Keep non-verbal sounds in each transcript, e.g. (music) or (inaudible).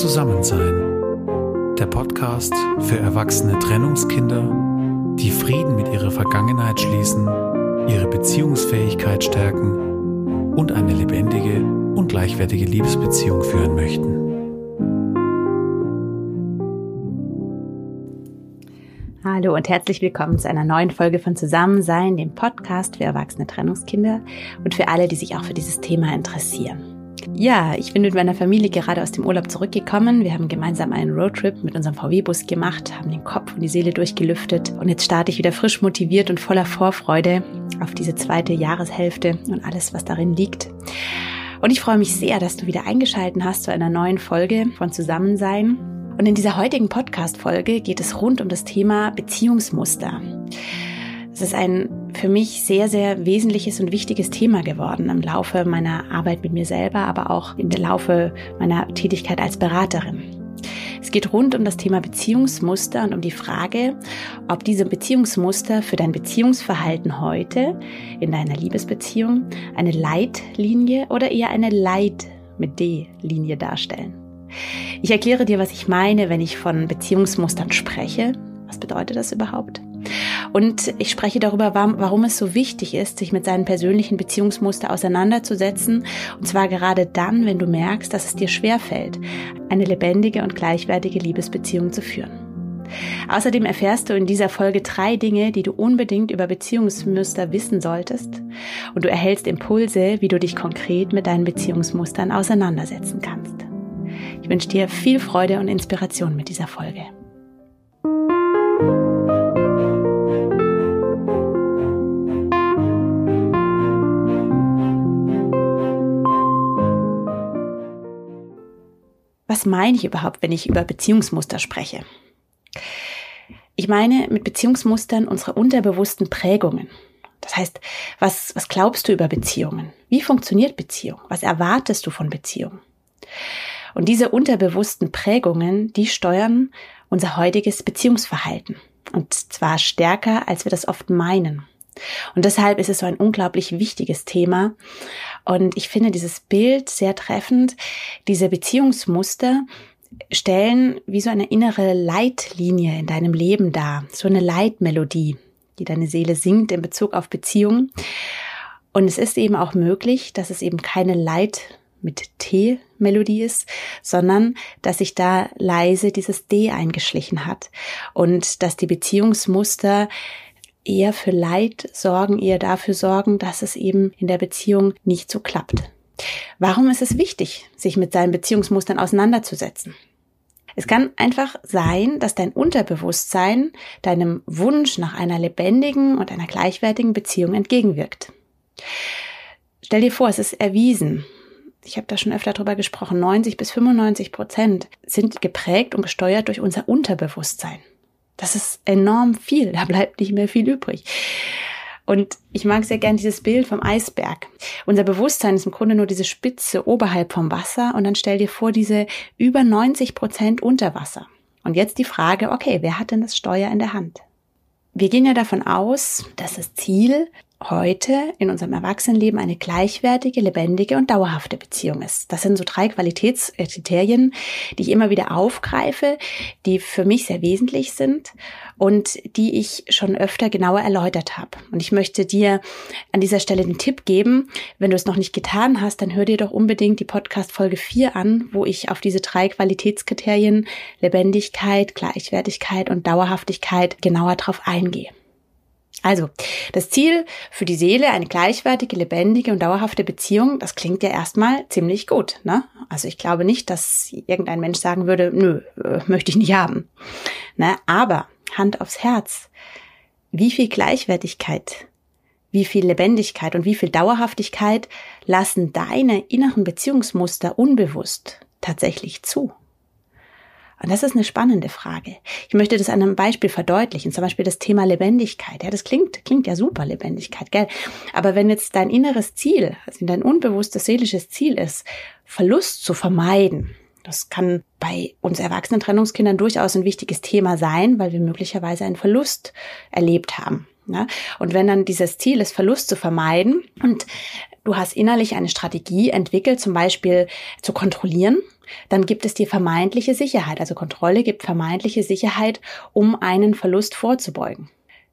Zusammensein. Der Podcast für erwachsene Trennungskinder, die Frieden mit ihrer Vergangenheit schließen, ihre Beziehungsfähigkeit stärken und eine lebendige und gleichwertige Liebesbeziehung führen möchten. Hallo und herzlich willkommen zu einer neuen Folge von Zusammensein, dem Podcast für erwachsene Trennungskinder und für alle, die sich auch für dieses Thema interessieren. Ja, ich bin mit meiner Familie gerade aus dem Urlaub zurückgekommen. Wir haben gemeinsam einen Roadtrip mit unserem VW-Bus gemacht, haben den Kopf und die Seele durchgelüftet und jetzt starte ich wieder frisch motiviert und voller Vorfreude auf diese zweite Jahreshälfte und alles, was darin liegt. Und ich freue mich sehr, dass du wieder eingeschalten hast zu einer neuen Folge von Zusammensein. Und in dieser heutigen Podcast-Folge geht es rund um das Thema Beziehungsmuster. Es ist ein für mich sehr, sehr wesentliches und wichtiges Thema geworden im Laufe meiner Arbeit mit mir selber, aber auch im Laufe meiner Tätigkeit als Beraterin. Es geht rund um das Thema Beziehungsmuster und um die Frage, ob diese Beziehungsmuster für dein Beziehungsverhalten heute in deiner Liebesbeziehung eine Leitlinie oder eher eine Leit mit D-Linie darstellen. Ich erkläre dir, was ich meine, wenn ich von Beziehungsmustern spreche. Was bedeutet das überhaupt? Und ich spreche darüber, warum es so wichtig ist, sich mit seinen persönlichen Beziehungsmuster auseinanderzusetzen. Und zwar gerade dann, wenn du merkst, dass es dir schwerfällt, eine lebendige und gleichwertige Liebesbeziehung zu führen. Außerdem erfährst du in dieser Folge drei Dinge, die du unbedingt über Beziehungsmuster wissen solltest. Und du erhältst Impulse, wie du dich konkret mit deinen Beziehungsmustern auseinandersetzen kannst. Ich wünsche dir viel Freude und Inspiration mit dieser Folge. Was meine ich überhaupt, wenn ich über Beziehungsmuster spreche? Ich meine mit Beziehungsmustern unsere unterbewussten Prägungen. Das heißt, was, was glaubst du über Beziehungen? Wie funktioniert Beziehung? Was erwartest du von Beziehung? Und diese unterbewussten Prägungen, die steuern unser heutiges Beziehungsverhalten. Und zwar stärker, als wir das oft meinen. Und deshalb ist es so ein unglaublich wichtiges Thema. Und ich finde dieses Bild sehr treffend. Diese Beziehungsmuster stellen wie so eine innere Leitlinie in deinem Leben dar. So eine Leitmelodie, die deine Seele singt in Bezug auf Beziehungen. Und es ist eben auch möglich, dass es eben keine Leit mit T-Melodie ist, sondern dass sich da leise dieses D eingeschlichen hat und dass die Beziehungsmuster eher für Leid sorgen, eher dafür sorgen, dass es eben in der Beziehung nicht so klappt. Warum ist es wichtig, sich mit seinen Beziehungsmustern auseinanderzusetzen? Es kann einfach sein, dass dein Unterbewusstsein deinem Wunsch nach einer lebendigen und einer gleichwertigen Beziehung entgegenwirkt. Stell dir vor, es ist erwiesen. Ich habe da schon öfter drüber gesprochen. 90 bis 95 Prozent sind geprägt und gesteuert durch unser Unterbewusstsein. Das ist enorm viel, da bleibt nicht mehr viel übrig. Und ich mag sehr gern dieses Bild vom Eisberg. Unser Bewusstsein ist im Grunde nur diese Spitze oberhalb vom Wasser und dann stell dir vor, diese über 90 Prozent unter Wasser. Und jetzt die Frage, okay, wer hat denn das Steuer in der Hand? Wir gehen ja davon aus, dass das Ziel heute in unserem Erwachsenenleben eine gleichwertige, lebendige und dauerhafte Beziehung ist. Das sind so drei Qualitätskriterien, die ich immer wieder aufgreife, die für mich sehr wesentlich sind und die ich schon öfter genauer erläutert habe. Und ich möchte dir an dieser Stelle den Tipp geben, wenn du es noch nicht getan hast, dann hör dir doch unbedingt die Podcast Folge 4 an, wo ich auf diese drei Qualitätskriterien Lebendigkeit, Gleichwertigkeit und Dauerhaftigkeit genauer drauf eingehe. Also, das Ziel für die Seele, eine gleichwertige, lebendige und dauerhafte Beziehung, das klingt ja erstmal ziemlich gut. Ne? Also ich glaube nicht, dass irgendein Mensch sagen würde, nö, äh, möchte ich nicht haben. Ne? Aber Hand aufs Herz, wie viel Gleichwertigkeit, wie viel Lebendigkeit und wie viel Dauerhaftigkeit lassen deine inneren Beziehungsmuster unbewusst tatsächlich zu? Und das ist eine spannende Frage. Ich möchte das an einem Beispiel verdeutlichen, zum Beispiel das Thema Lebendigkeit. Ja, das klingt, klingt ja super, Lebendigkeit, gell? Aber wenn jetzt dein inneres Ziel, also dein unbewusstes seelisches Ziel ist, Verlust zu vermeiden, das kann bei uns erwachsenen Trennungskindern durchaus ein wichtiges Thema sein, weil wir möglicherweise einen Verlust erlebt haben. Ja? Und wenn dann dieses Ziel ist, Verlust zu vermeiden und du hast innerlich eine Strategie entwickelt, zum Beispiel zu kontrollieren, dann gibt es dir vermeintliche Sicherheit. Also Kontrolle gibt vermeintliche Sicherheit, um einen Verlust vorzubeugen.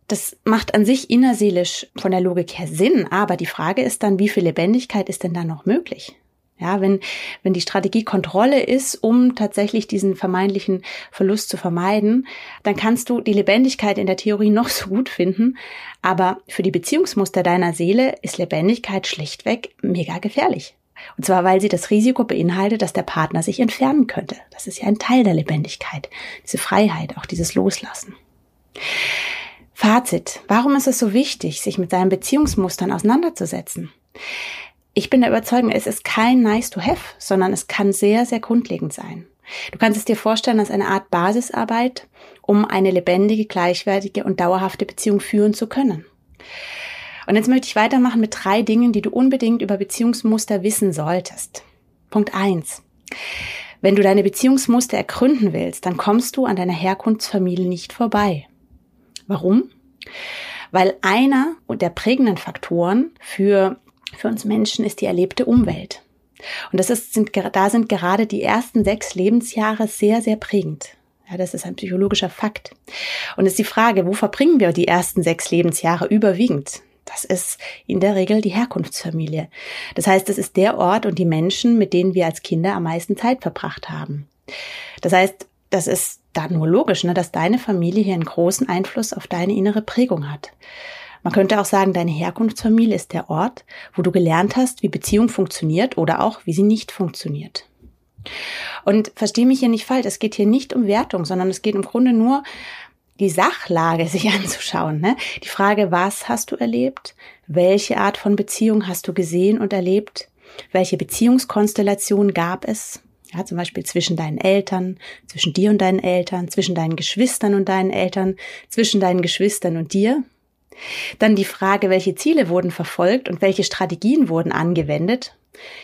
Das macht an sich innerseelisch von der Logik her Sinn, aber die Frage ist dann, wie viel Lebendigkeit ist denn da noch möglich? Ja, wenn, wenn die Strategie Kontrolle ist, um tatsächlich diesen vermeintlichen Verlust zu vermeiden, dann kannst du die Lebendigkeit in der Theorie noch so gut finden. Aber für die Beziehungsmuster deiner Seele ist Lebendigkeit schlichtweg mega gefährlich. Und zwar, weil sie das Risiko beinhaltet, dass der Partner sich entfernen könnte. Das ist ja ein Teil der Lebendigkeit. Diese Freiheit, auch dieses Loslassen. Fazit. Warum ist es so wichtig, sich mit seinen Beziehungsmustern auseinanderzusetzen? Ich bin der Überzeugung, es ist kein nice to have, sondern es kann sehr, sehr grundlegend sein. Du kannst es dir vorstellen als eine Art Basisarbeit, um eine lebendige, gleichwertige und dauerhafte Beziehung führen zu können. Und jetzt möchte ich weitermachen mit drei Dingen, die du unbedingt über Beziehungsmuster wissen solltest. Punkt eins: Wenn du deine Beziehungsmuster ergründen willst, dann kommst du an deiner Herkunftsfamilie nicht vorbei. Warum? Weil einer der prägenden Faktoren für für uns Menschen ist die erlebte Umwelt. Und das ist, sind, da sind gerade die ersten sechs Lebensjahre sehr, sehr prägend. Ja, das ist ein psychologischer Fakt. Und es ist die Frage, wo verbringen wir die ersten sechs Lebensjahre überwiegend? Das ist in der Regel die Herkunftsfamilie. Das heißt, es ist der Ort und die Menschen, mit denen wir als Kinder am meisten Zeit verbracht haben. Das heißt, das ist da nur logisch, ne, dass deine Familie hier einen großen Einfluss auf deine innere Prägung hat. Man könnte auch sagen, deine Herkunftsfamilie ist der Ort, wo du gelernt hast, wie Beziehung funktioniert oder auch, wie sie nicht funktioniert. Und verstehe mich hier nicht falsch, es geht hier nicht um Wertung, sondern es geht im Grunde nur die Sachlage (laughs) sich anzuschauen. Ne? Die Frage, was hast du erlebt? Welche Art von Beziehung hast du gesehen und erlebt? Welche Beziehungskonstellation gab es? Ja, zum Beispiel zwischen deinen Eltern, zwischen dir und deinen Eltern, zwischen deinen Geschwistern und deinen Eltern, zwischen deinen Geschwistern und dir. Dann die Frage, welche Ziele wurden verfolgt und welche Strategien wurden angewendet.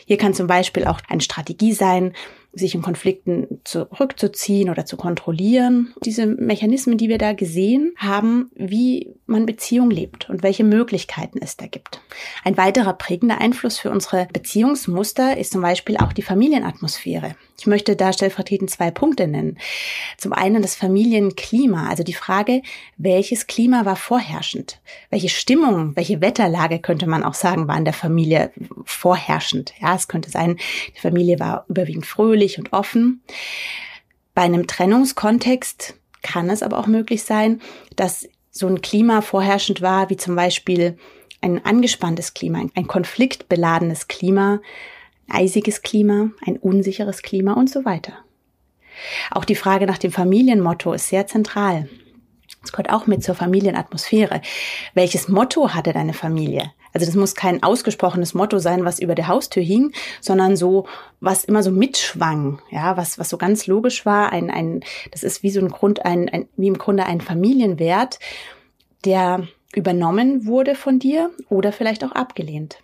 Hier kann zum Beispiel auch eine Strategie sein, sich in Konflikten zurückzuziehen oder zu kontrollieren. Diese Mechanismen, die wir da gesehen haben, wie man Beziehung lebt und welche Möglichkeiten es da gibt. Ein weiterer prägender Einfluss für unsere Beziehungsmuster ist zum Beispiel auch die Familienatmosphäre. Ich möchte da stellvertretend zwei Punkte nennen. Zum einen das Familienklima, also die Frage, welches Klima war vorherrschend? Welche Stimmung, welche Wetterlage könnte man auch sagen, war in der Familie vorherrschend? Ja, es könnte sein, die Familie war überwiegend fröhlich und offen. Bei einem Trennungskontext kann es aber auch möglich sein, dass so ein Klima vorherrschend war, wie zum Beispiel ein angespanntes Klima, ein konfliktbeladenes Klima, eisiges Klima, ein unsicheres Klima und so weiter. Auch die Frage nach dem Familienmotto ist sehr zentral. Es gehört auch mit zur Familienatmosphäre. Welches Motto hatte deine Familie? Also das muss kein ausgesprochenes Motto sein, was über der Haustür hing, sondern so, was immer so mitschwang, ja, was, was so ganz logisch war. Ein, ein, das ist wie so ein Grund, ein, ein, wie im Grunde ein Familienwert, der übernommen wurde von dir oder vielleicht auch abgelehnt.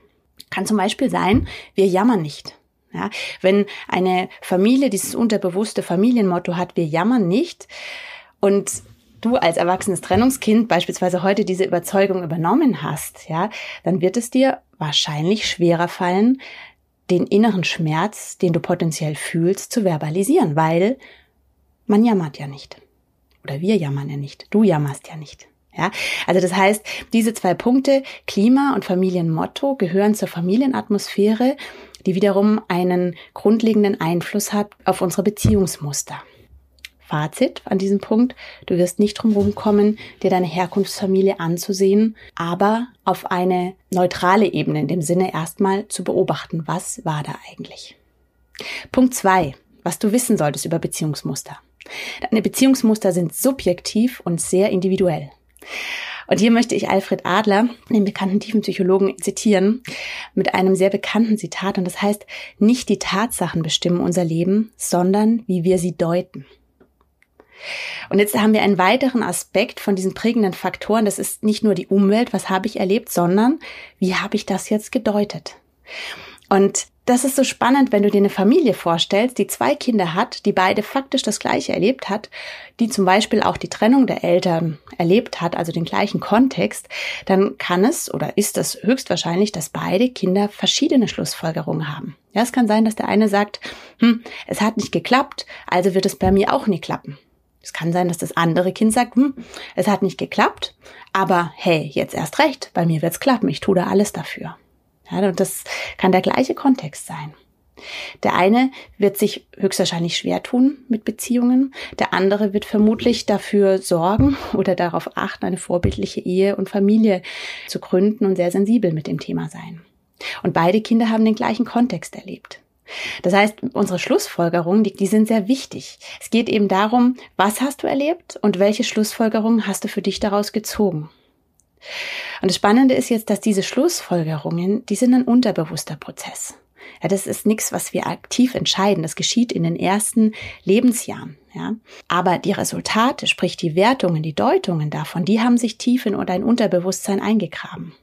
Kann zum Beispiel sein, wir jammern nicht. Ja, wenn eine Familie dieses unterbewusste Familienmotto hat, wir jammern nicht und du als erwachsenes Trennungskind beispielsweise heute diese Überzeugung übernommen hast, ja, dann wird es dir wahrscheinlich schwerer fallen, den inneren Schmerz, den du potenziell fühlst, zu verbalisieren, weil man jammert ja nicht. Oder wir jammern ja nicht. Du jammerst ja nicht. Ja, also das heißt, diese zwei Punkte, Klima und Familienmotto, gehören zur Familienatmosphäre, die wiederum einen grundlegenden Einfluss hat auf unsere Beziehungsmuster. Fazit an diesem Punkt, du wirst nicht drum kommen, dir deine Herkunftsfamilie anzusehen, aber auf eine neutrale Ebene, in dem Sinne erstmal zu beobachten, was war da eigentlich. Punkt zwei, was du wissen solltest über Beziehungsmuster. Deine Beziehungsmuster sind subjektiv und sehr individuell. Und hier möchte ich Alfred Adler, den bekannten Tiefenpsychologen, zitieren mit einem sehr bekannten Zitat. Und das heißt, nicht die Tatsachen bestimmen unser Leben, sondern wie wir sie deuten. Und jetzt haben wir einen weiteren Aspekt von diesen prägenden Faktoren. Das ist nicht nur die Umwelt, was habe ich erlebt, sondern wie habe ich das jetzt gedeutet? Und das ist so spannend, wenn du dir eine Familie vorstellst, die zwei Kinder hat, die beide faktisch das Gleiche erlebt hat, die zum Beispiel auch die Trennung der Eltern erlebt hat, also den gleichen Kontext, dann kann es oder ist es höchstwahrscheinlich, dass beide Kinder verschiedene Schlussfolgerungen haben. Ja, es kann sein, dass der eine sagt, hm, es hat nicht geklappt, also wird es bei mir auch nie klappen. Es kann sein, dass das andere Kind sagt, hm, es hat nicht geklappt, aber hey, jetzt erst recht, bei mir wird's klappen, ich tue da alles dafür. Ja, und das kann der gleiche Kontext sein. Der eine wird sich höchstwahrscheinlich schwer tun mit Beziehungen, der andere wird vermutlich dafür sorgen (laughs) oder darauf achten, eine vorbildliche Ehe und Familie zu gründen und sehr sensibel mit dem Thema sein. Und beide Kinder haben den gleichen Kontext erlebt. Das heißt, unsere Schlussfolgerungen, die, die sind sehr wichtig. Es geht eben darum, was hast du erlebt und welche Schlussfolgerungen hast du für dich daraus gezogen. Und das Spannende ist jetzt, dass diese Schlussfolgerungen, die sind ein unterbewusster Prozess. Ja, das ist nichts, was wir aktiv entscheiden. Das geschieht in den ersten Lebensjahren. Ja. Aber die Resultate, sprich die Wertungen, die Deutungen davon, die haben sich tief in dein Unterbewusstsein eingegraben.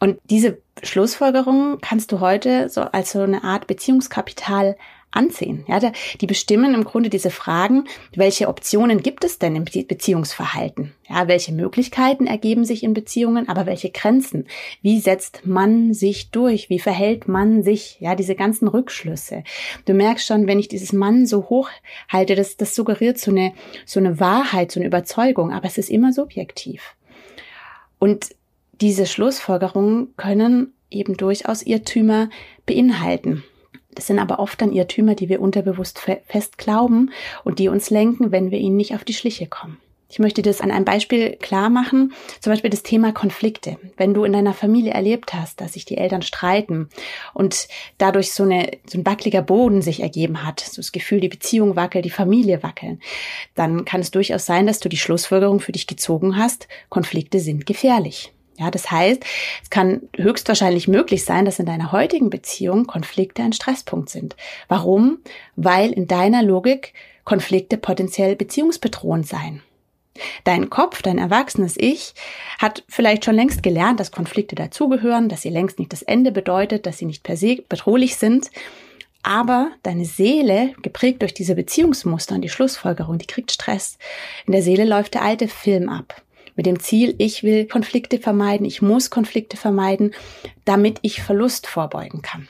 Und diese Schlussfolgerungen kannst du heute so als so eine Art Beziehungskapital ansehen. Ja, die bestimmen im Grunde diese Fragen, welche Optionen gibt es denn im Beziehungsverhalten? Ja, welche Möglichkeiten ergeben sich in Beziehungen, aber welche Grenzen? Wie setzt man sich durch? Wie verhält man sich? Ja, diese ganzen Rückschlüsse. Du merkst schon, wenn ich dieses Mann so hoch halte, das, das suggeriert so eine, so eine Wahrheit, so eine Überzeugung, aber es ist immer subjektiv. Und diese Schlussfolgerungen können eben durchaus Irrtümer beinhalten. Das sind aber oft dann Irrtümer, die wir unterbewusst fest glauben und die uns lenken, wenn wir ihnen nicht auf die Schliche kommen. Ich möchte das an einem Beispiel klar machen. Zum Beispiel das Thema Konflikte. Wenn du in deiner Familie erlebt hast, dass sich die Eltern streiten und dadurch so, eine, so ein wackeliger Boden sich ergeben hat, so das Gefühl, die Beziehung wackelt, die Familie wackeln, dann kann es durchaus sein, dass du die Schlussfolgerung für dich gezogen hast, Konflikte sind gefährlich. Ja, das heißt, es kann höchstwahrscheinlich möglich sein, dass in deiner heutigen Beziehung Konflikte ein Stresspunkt sind. Warum? Weil in deiner Logik Konflikte potenziell beziehungsbedrohend seien. Dein Kopf, dein erwachsenes Ich, hat vielleicht schon längst gelernt, dass Konflikte dazugehören, dass sie längst nicht das Ende bedeutet, dass sie nicht per se bedrohlich sind. Aber deine Seele, geprägt durch diese Beziehungsmuster und die Schlussfolgerung, die kriegt Stress. In der Seele läuft der alte Film ab mit dem Ziel, ich will Konflikte vermeiden, ich muss Konflikte vermeiden, damit ich Verlust vorbeugen kann.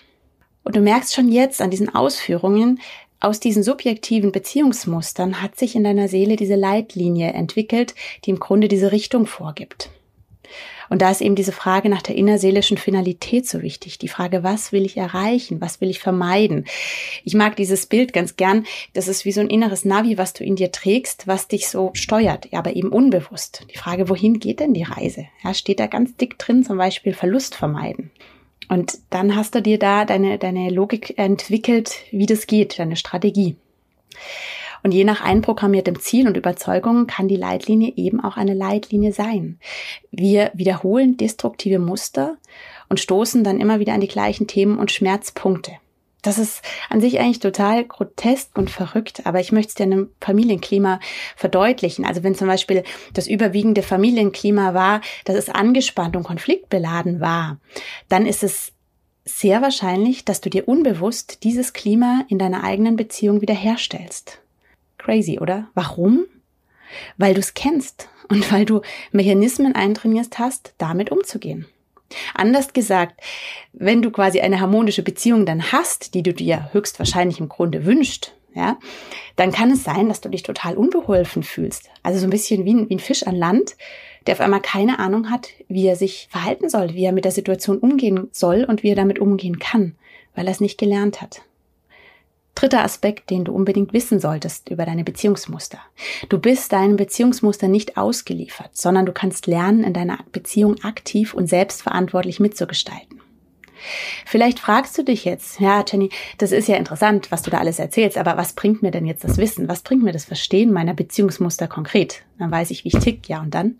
Und du merkst schon jetzt an diesen Ausführungen, aus diesen subjektiven Beziehungsmustern hat sich in deiner Seele diese Leitlinie entwickelt, die im Grunde diese Richtung vorgibt. Und da ist eben diese Frage nach der innerseelischen Finalität so wichtig. Die Frage, was will ich erreichen? Was will ich vermeiden? Ich mag dieses Bild ganz gern. Das ist wie so ein inneres Navi, was du in dir trägst, was dich so steuert, aber eben unbewusst. Die Frage, wohin geht denn die Reise? Ja, steht da ganz dick drin, zum Beispiel Verlust vermeiden. Und dann hast du dir da deine, deine Logik entwickelt, wie das geht, deine Strategie. Und je nach einprogrammiertem Ziel und Überzeugung kann die Leitlinie eben auch eine Leitlinie sein. Wir wiederholen destruktive Muster und stoßen dann immer wieder an die gleichen Themen und Schmerzpunkte. Das ist an sich eigentlich total grotesk und verrückt, aber ich möchte es dir in einem Familienklima verdeutlichen. Also wenn zum Beispiel das überwiegende Familienklima war, dass es angespannt und konfliktbeladen war, dann ist es sehr wahrscheinlich, dass du dir unbewusst dieses Klima in deiner eigenen Beziehung wiederherstellst. Crazy, oder? Warum? Weil du es kennst und weil du Mechanismen eintrainiert hast, damit umzugehen. Anders gesagt, wenn du quasi eine harmonische Beziehung dann hast, die du dir höchstwahrscheinlich im Grunde wünscht, ja, dann kann es sein, dass du dich total unbeholfen fühlst. Also so ein bisschen wie ein, wie ein Fisch an Land, der auf einmal keine Ahnung hat, wie er sich verhalten soll, wie er mit der Situation umgehen soll und wie er damit umgehen kann, weil er es nicht gelernt hat. Dritter Aspekt, den du unbedingt wissen solltest über deine Beziehungsmuster. Du bist deinem Beziehungsmuster nicht ausgeliefert, sondern du kannst lernen, in deiner Beziehung aktiv und selbstverantwortlich mitzugestalten. Vielleicht fragst du dich jetzt, ja, Jenny, das ist ja interessant, was du da alles erzählst, aber was bringt mir denn jetzt das Wissen? Was bringt mir das Verstehen meiner Beziehungsmuster konkret? Dann weiß ich, wie ich tick, ja und dann.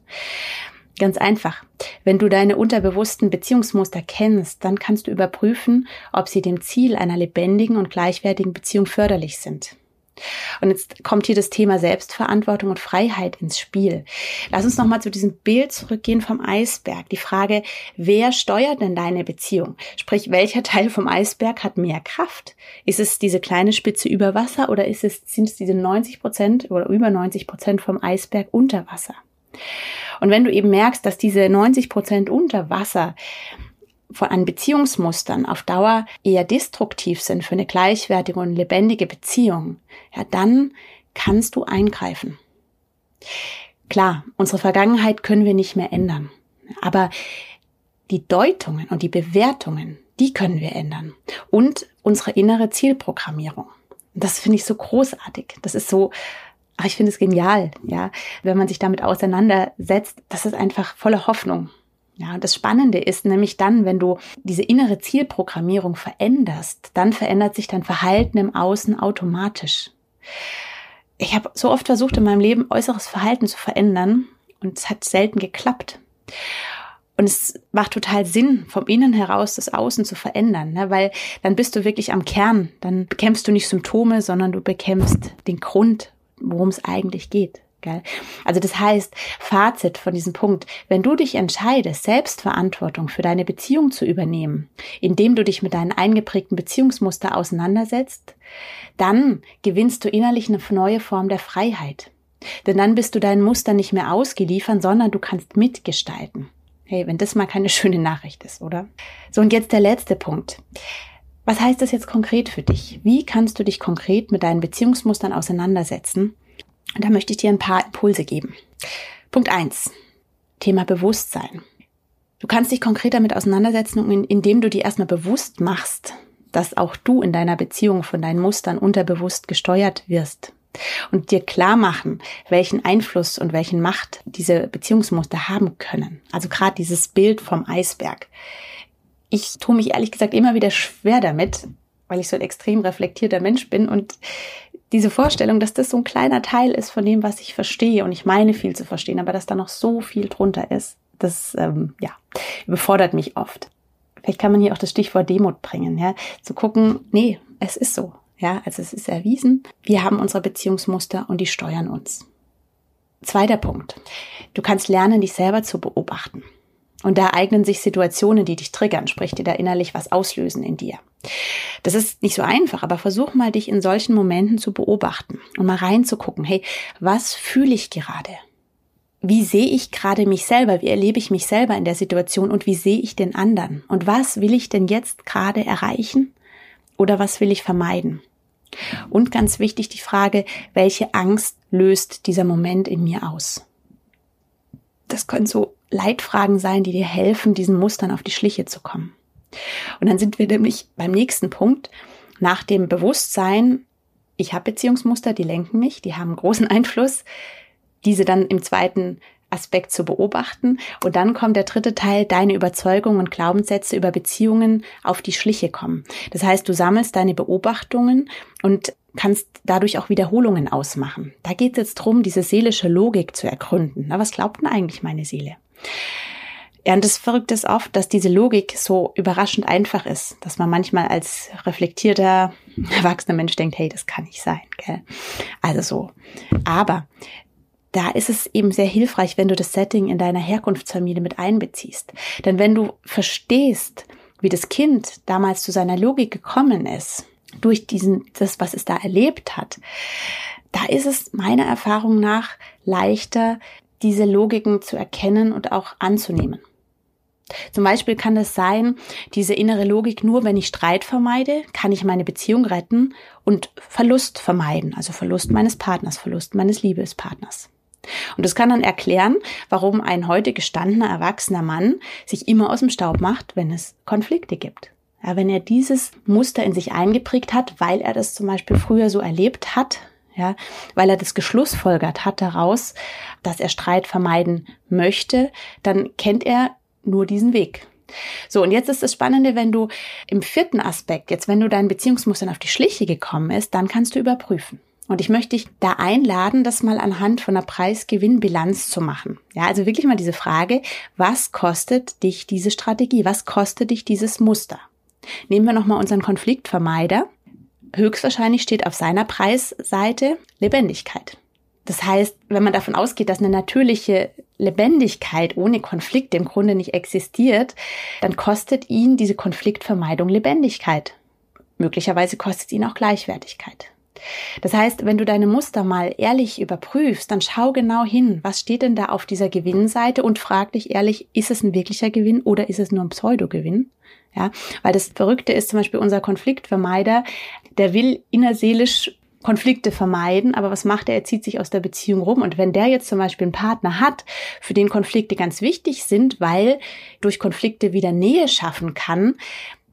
Ganz einfach. Wenn du deine unterbewussten Beziehungsmuster kennst, dann kannst du überprüfen, ob sie dem Ziel einer lebendigen und gleichwertigen Beziehung förderlich sind. Und jetzt kommt hier das Thema Selbstverantwortung und Freiheit ins Spiel. Lass uns nochmal zu diesem Bild zurückgehen vom Eisberg. Die Frage, wer steuert denn deine Beziehung? Sprich, welcher (laughs) Teil vom Eisberg hat mehr Kraft? Ist es diese kleine Spitze über Wasser oder ist es, sind es diese 90 Prozent oder über 90 Prozent vom Eisberg unter Wasser? Und wenn du eben merkst, dass diese 90 Prozent unter Wasser von an Beziehungsmustern auf Dauer eher destruktiv sind für eine gleichwertige und lebendige Beziehung, ja, dann kannst du eingreifen. Klar, unsere Vergangenheit können wir nicht mehr ändern, aber die Deutungen und die Bewertungen, die können wir ändern und unsere innere Zielprogrammierung. Das finde ich so großartig. Das ist so, ach, ich finde es genial, ja, wenn man sich damit auseinandersetzt. Das ist einfach voller Hoffnung. Ja, und das Spannende ist nämlich dann, wenn du diese innere Zielprogrammierung veränderst, dann verändert sich dein Verhalten im Außen automatisch. Ich habe so oft versucht, in meinem Leben äußeres Verhalten zu verändern und es hat selten geklappt. Und es macht total Sinn, vom Innen heraus das Außen zu verändern, ne? weil dann bist du wirklich am Kern. Dann bekämpfst du nicht Symptome, sondern du bekämpfst den Grund, worum es eigentlich geht. Gell? Also das heißt, Fazit von diesem Punkt, wenn du dich entscheidest, Selbstverantwortung für deine Beziehung zu übernehmen, indem du dich mit deinen eingeprägten Beziehungsmuster auseinandersetzt, dann gewinnst du innerlich eine neue Form der Freiheit. Denn dann bist du deinen Muster nicht mehr ausgeliefert, sondern du kannst mitgestalten. Hey, wenn das mal keine (laughs) schöne Nachricht ist, oder? So, und jetzt der letzte Punkt. Was heißt das jetzt konkret für dich? Wie kannst du dich konkret mit deinen Beziehungsmustern auseinandersetzen? Und da möchte ich dir ein paar Impulse geben. Punkt eins: Thema Bewusstsein. Du kannst dich konkret damit auseinandersetzen, indem du dir erstmal bewusst machst, dass auch du in deiner Beziehung von deinen Mustern unterbewusst gesteuert wirst. Und dir klar machen, welchen Einfluss und welchen Macht diese Beziehungsmuster haben können. Also gerade dieses Bild vom Eisberg. Ich tue mich ehrlich gesagt immer wieder schwer damit, weil ich so ein extrem reflektierter Mensch bin und diese Vorstellung, dass das so ein kleiner Teil ist von dem, was ich verstehe und ich meine viel zu verstehen, aber dass da noch so viel drunter ist, das ähm, ja überfordert mich oft. Vielleicht kann man hier auch das Stichwort Demut bringen, ja, zu gucken, nee, es ist so, ja, also es ist erwiesen, wir haben unsere Beziehungsmuster und die steuern uns. Zweiter Punkt. Du kannst lernen, dich selber zu beobachten. Und da eignen sich Situationen, die dich triggern, sprich, die da innerlich was auslösen in dir. Das ist nicht so einfach, aber versuch mal, dich in solchen Momenten zu beobachten und mal reinzugucken. Hey, was fühle ich gerade? Wie sehe ich gerade mich selber? Wie erlebe ich mich selber in der Situation und wie sehe ich den anderen? Und was will ich denn jetzt gerade erreichen? Oder was will ich vermeiden? Und ganz wichtig die Frage, welche Angst löst dieser Moment in mir aus? Das können so Leitfragen sein, die dir helfen, diesen Mustern auf die Schliche zu kommen. Und dann sind wir nämlich beim nächsten Punkt. Nach dem Bewusstsein, ich habe Beziehungsmuster, die lenken mich, die haben großen (laughs) Einfluss, diese dann im zweiten Aspekt zu beobachten. Und dann kommt der dritte Teil, deine Überzeugungen und Glaubenssätze über Beziehungen auf die Schliche kommen. Das heißt, du sammelst deine Beobachtungen und kannst dadurch auch Wiederholungen ausmachen. Da geht es jetzt drum, diese seelische Logik zu ergründen. Na, was glaubt denn eigentlich meine Seele? Ja, und das Verrückte ist oft, dass diese Logik so überraschend einfach ist, dass man manchmal als reflektierter, (laughs) erwachsener Mensch denkt, hey, das kann nicht sein, gell? Also so. Aber da ist es eben sehr hilfreich, wenn du das Setting in deiner Herkunftsfamilie mit einbeziehst. Denn wenn du verstehst, wie das Kind damals zu seiner Logik gekommen ist, durch diesen, das, was es da erlebt hat, da ist es meiner Erfahrung nach leichter, diese Logiken zu erkennen und auch anzunehmen. Zum Beispiel kann es sein, diese innere Logik, nur wenn ich Streit vermeide, kann ich meine Beziehung retten und Verlust vermeiden, also Verlust meines Partners, Verlust meines Liebespartners. Und das kann dann erklären, warum ein heute gestandener, erwachsener Mann sich immer aus dem Staub macht, wenn es Konflikte gibt. Ja, wenn er dieses Muster in sich eingeprägt hat, weil er das zum Beispiel früher so erlebt hat, ja, weil er das geschlussfolgert hat daraus, dass er Streit vermeiden möchte, dann kennt er nur diesen Weg. So, und jetzt ist das Spannende, wenn du im vierten Aspekt, jetzt wenn du dein Beziehungsmuster auf die Schliche gekommen ist, dann kannst du überprüfen. Und ich möchte dich da einladen, das mal anhand von einer Preis-Gewinn-Bilanz zu machen. Ja, also wirklich mal diese Frage, was kostet dich diese Strategie? Was kostet dich dieses Muster? Nehmen wir nochmal unseren Konfliktvermeider. Höchstwahrscheinlich steht auf seiner Preisseite Lebendigkeit. Das heißt, wenn man davon ausgeht, dass eine natürliche Lebendigkeit ohne Konflikt im Grunde nicht existiert, dann kostet ihn diese Konfliktvermeidung Lebendigkeit. Möglicherweise kostet ihn auch Gleichwertigkeit. Das heißt, wenn du deine Muster mal ehrlich überprüfst, dann schau genau hin, was steht denn da auf dieser Gewinnseite und frag dich ehrlich, ist es ein wirklicher Gewinn oder ist es nur ein Pseudogewinn? Ja, weil das Verrückte ist zum Beispiel unser Konfliktvermeider, der will innerseelisch Konflikte vermeiden, aber was macht er? Er zieht sich aus der Beziehung rum. Und wenn der jetzt zum Beispiel einen Partner hat, für den Konflikte ganz wichtig sind, weil durch Konflikte wieder Nähe schaffen kann,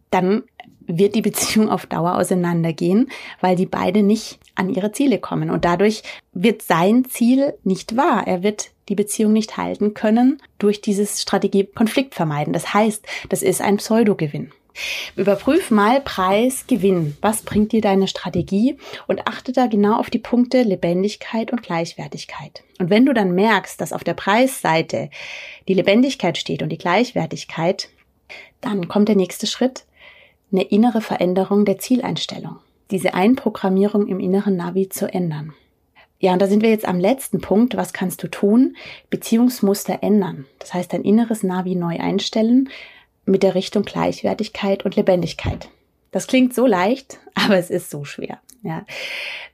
dann wird die Beziehung auf Dauer auseinandergehen, weil die beide nicht an ihre Ziele kommen. Und dadurch wird sein Ziel nicht wahr. Er wird die Beziehung nicht halten können durch dieses Strategie Konflikt vermeiden. Das heißt, das ist ein Pseudogewinn. Überprüf mal Preis, Gewinn. Was bringt dir deine Strategie? Und achte da genau auf die Punkte Lebendigkeit und Gleichwertigkeit. Und wenn du dann merkst, dass auf der Preisseite die Lebendigkeit steht und die Gleichwertigkeit, dann kommt der nächste Schritt eine innere Veränderung der Zieleinstellung. Diese Einprogrammierung im inneren Navi zu ändern. Ja, und da sind wir jetzt am letzten Punkt. Was kannst du tun? Beziehungsmuster ändern. Das heißt, dein inneres Navi neu einstellen mit der Richtung Gleichwertigkeit und Lebendigkeit. Das klingt so leicht, (laughs) aber es ist so schwer. Ja,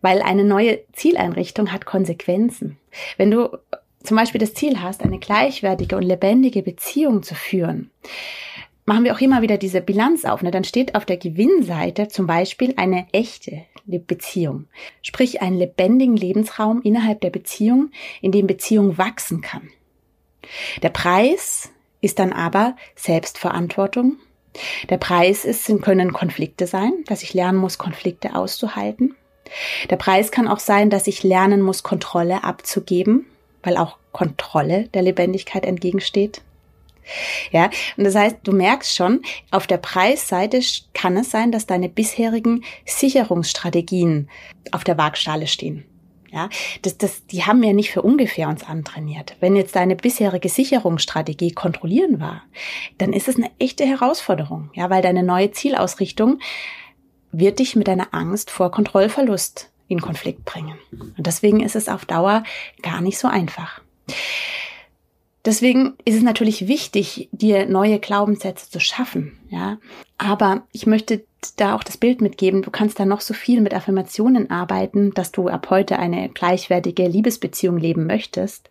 weil eine neue Zieleinrichtung hat Konsequenzen. Wenn du zum Beispiel das Ziel hast, eine gleichwertige und lebendige Beziehung zu führen, machen wir auch immer wieder diese Bilanz auf. Ne? Dann steht auf der Gewinnseite zum Beispiel eine echte Beziehung, sprich einen lebendigen Lebensraum innerhalb der Beziehung, in dem Beziehung wachsen kann. Der Preis ist dann aber Selbstverantwortung. Der Preis ist, können Konflikte sein, dass ich lernen muss, Konflikte auszuhalten. Der Preis kann auch sein, dass ich lernen muss, Kontrolle abzugeben, weil auch Kontrolle der Lebendigkeit entgegensteht. Ja, und das heißt, du merkst schon, auf der Preisseite kann es sein, dass deine bisherigen Sicherungsstrategien auf der Waagschale stehen. Ja, das, das, die haben ja nicht für ungefähr uns antrainiert. Wenn jetzt deine bisherige Sicherungsstrategie kontrollieren war, dann ist es eine echte Herausforderung. Ja, weil deine neue Zielausrichtung wird dich mit deiner Angst vor Kontrollverlust in Konflikt bringen. Und deswegen ist es auf Dauer gar nicht so einfach. Deswegen ist es natürlich wichtig, dir neue Glaubenssätze zu schaffen, ja. Aber ich möchte da auch das Bild mitgeben. Du kannst da noch so viel mit Affirmationen arbeiten, dass du ab heute eine gleichwertige Liebesbeziehung leben möchtest.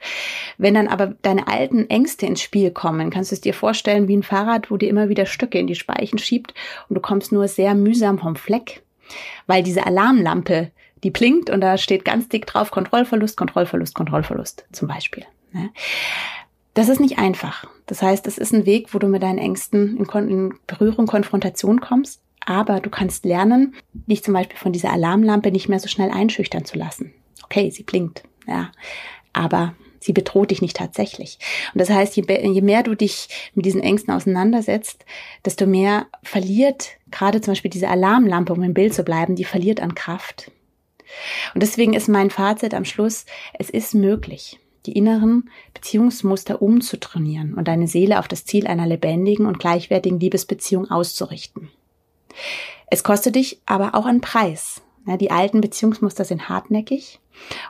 Wenn dann aber deine alten Ängste ins Spiel kommen, kannst du es dir vorstellen wie ein Fahrrad, wo dir immer wieder Stücke in die Speichen schiebt und du kommst nur sehr mühsam vom Fleck, weil diese Alarmlampe, die blinkt und da steht ganz dick drauf Kontrollverlust, Kontrollverlust, Kontrollverlust zum Beispiel. Ne? Das ist nicht einfach. Das heißt, es ist ein Weg, wo du mit deinen Ängsten in, Kon in Berührung, Konfrontation kommst. Aber du kannst lernen, dich zum Beispiel von dieser Alarmlampe nicht mehr so schnell einschüchtern zu lassen. Okay, sie blinkt, ja. Aber sie bedroht dich nicht tatsächlich. Und das heißt, je, je mehr du dich mit diesen Ängsten auseinandersetzt, desto mehr verliert gerade zum Beispiel diese Alarmlampe, um im Bild zu bleiben, die verliert an Kraft. Und deswegen ist mein Fazit am Schluss, es ist möglich die inneren Beziehungsmuster umzutrainieren und deine Seele auf das Ziel einer lebendigen und gleichwertigen Liebesbeziehung auszurichten. Es kostet dich aber auch einen Preis. Die alten Beziehungsmuster sind hartnäckig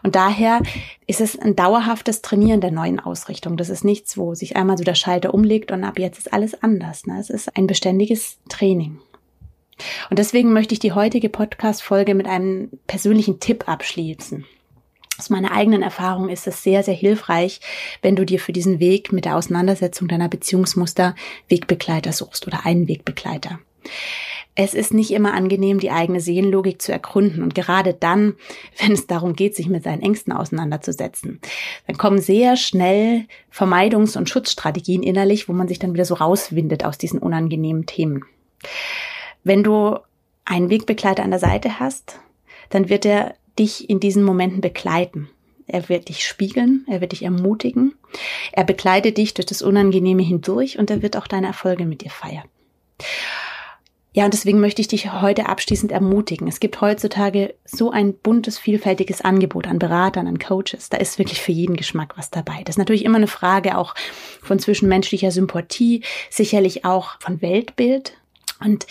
und daher ist es ein dauerhaftes Trainieren der neuen Ausrichtung. Das ist nichts, wo sich einmal so der Schalter umlegt und ab jetzt ist alles anders. Es ist ein beständiges Training. Und deswegen möchte ich die heutige Podcast-Folge mit einem persönlichen Tipp abschließen. Aus meiner eigenen Erfahrung ist es sehr, sehr hilfreich, wenn du dir für diesen Weg mit der Auseinandersetzung deiner Beziehungsmuster Wegbegleiter suchst oder einen Wegbegleiter. Es ist nicht immer angenehm, die eigene Seelenlogik zu ergründen und gerade dann, (laughs) wenn es darum geht, sich mit seinen Ängsten auseinanderzusetzen, dann kommen sehr schnell Vermeidungs- und Schutzstrategien innerlich, wo man sich dann wieder so rauswindet aus diesen unangenehmen Themen. Wenn du einen Wegbegleiter an der Seite hast, dann wird er dich in diesen Momenten begleiten. Er wird dich spiegeln, er wird dich ermutigen, er begleitet dich durch das Unangenehme hindurch und er wird auch deine Erfolge mit dir feiern. Ja, und deswegen möchte ich dich heute abschließend ermutigen. Es gibt heutzutage so ein buntes, vielfältiges Angebot an Beratern, an Coaches. Da ist wirklich für jeden Geschmack was dabei. Das ist natürlich immer eine Frage auch von zwischenmenschlicher Sympathie, sicherlich auch von Weltbild. Und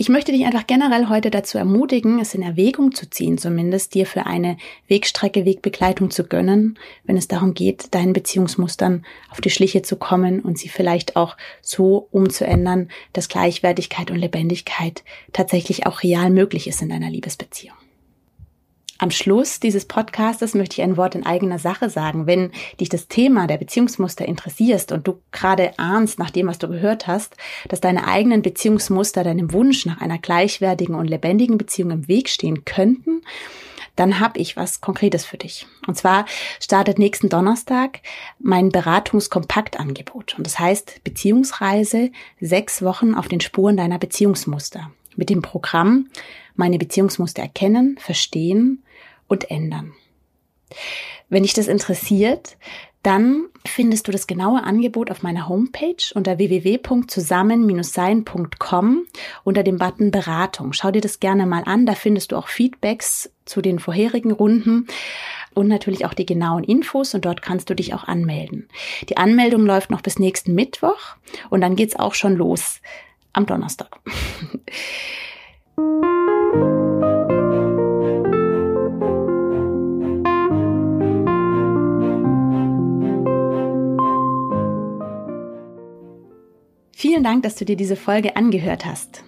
Ich möchte dich einfach generell heute dazu ermutigen, es in Erwägung zu ziehen, zumindest dir für eine Wegstrecke Wegbegleitung zu gönnen, wenn es darum geht, deinen Beziehungsmustern auf die Schliche zu kommen und sie vielleicht auch so umzuändern, dass Gleichwertigkeit und Lebendigkeit tatsächlich auch real möglich ist in deiner Liebesbeziehung. Am Schluss dieses Podcastes möchte ich ein Wort in eigener Sache sagen. Wenn dich das Thema der Beziehungsmuster interessierst und du gerade ahnst, nach dem, was du gehört hast, dass deine eigenen Beziehungsmuster deinem Wunsch nach einer gleichwertigen und lebendigen Beziehung im Weg stehen könnten, dann habe ich was Konkretes für dich. Und zwar startet nächsten Donnerstag mein Beratungskompaktangebot. Und das heißt Beziehungsreise sechs Wochen auf den Spuren deiner Beziehungsmuster. Mit dem Programm meine Beziehungsmuster erkennen, verstehen und ändern. Wenn dich das interessiert, dann findest du das genaue Angebot auf meiner Homepage unter www.zusammen-sein.com unter dem Button Beratung. Schau dir das gerne mal an, da findest du auch Feedbacks zu den vorherigen Runden und natürlich auch die genauen Infos und dort kannst du dich auch anmelden. Die Anmeldung läuft noch bis nächsten Mittwoch und dann geht's auch schon los am Donnerstag. (laughs) Vielen Dank, dass du dir diese Folge angehört hast.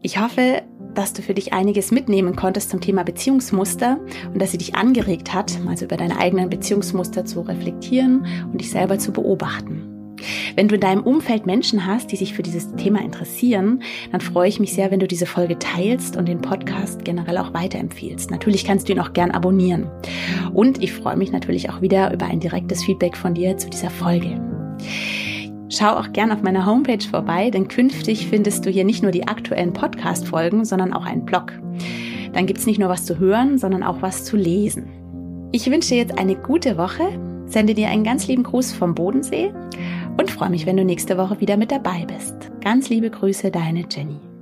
Ich hoffe, dass du für dich einiges mitnehmen konntest zum Thema Beziehungsmuster und dass sie dich angeregt hat, mal so über deine eigenen Beziehungsmuster zu reflektieren und dich selber zu beobachten. Wenn du in deinem Umfeld Menschen hast, die sich für dieses Thema interessieren, dann freue ich mich sehr, wenn du diese Folge teilst und den Podcast generell auch weiterempfiehlst. Natürlich kannst du ihn auch gern abonnieren. Und ich freue mich natürlich auch wieder über ein direktes Feedback von dir zu dieser Folge. Schau auch gern auf meiner Homepage vorbei, denn künftig findest du hier nicht nur die aktuellen Podcast-Folgen, sondern auch einen Blog. Dann gibt's nicht nur was zu hören, sondern auch was zu lesen. Ich wünsche dir jetzt eine gute Woche, sende dir einen ganz lieben Gruß vom Bodensee und freue mich, wenn du nächste Woche wieder mit dabei bist. Ganz liebe Grüße, deine Jenny.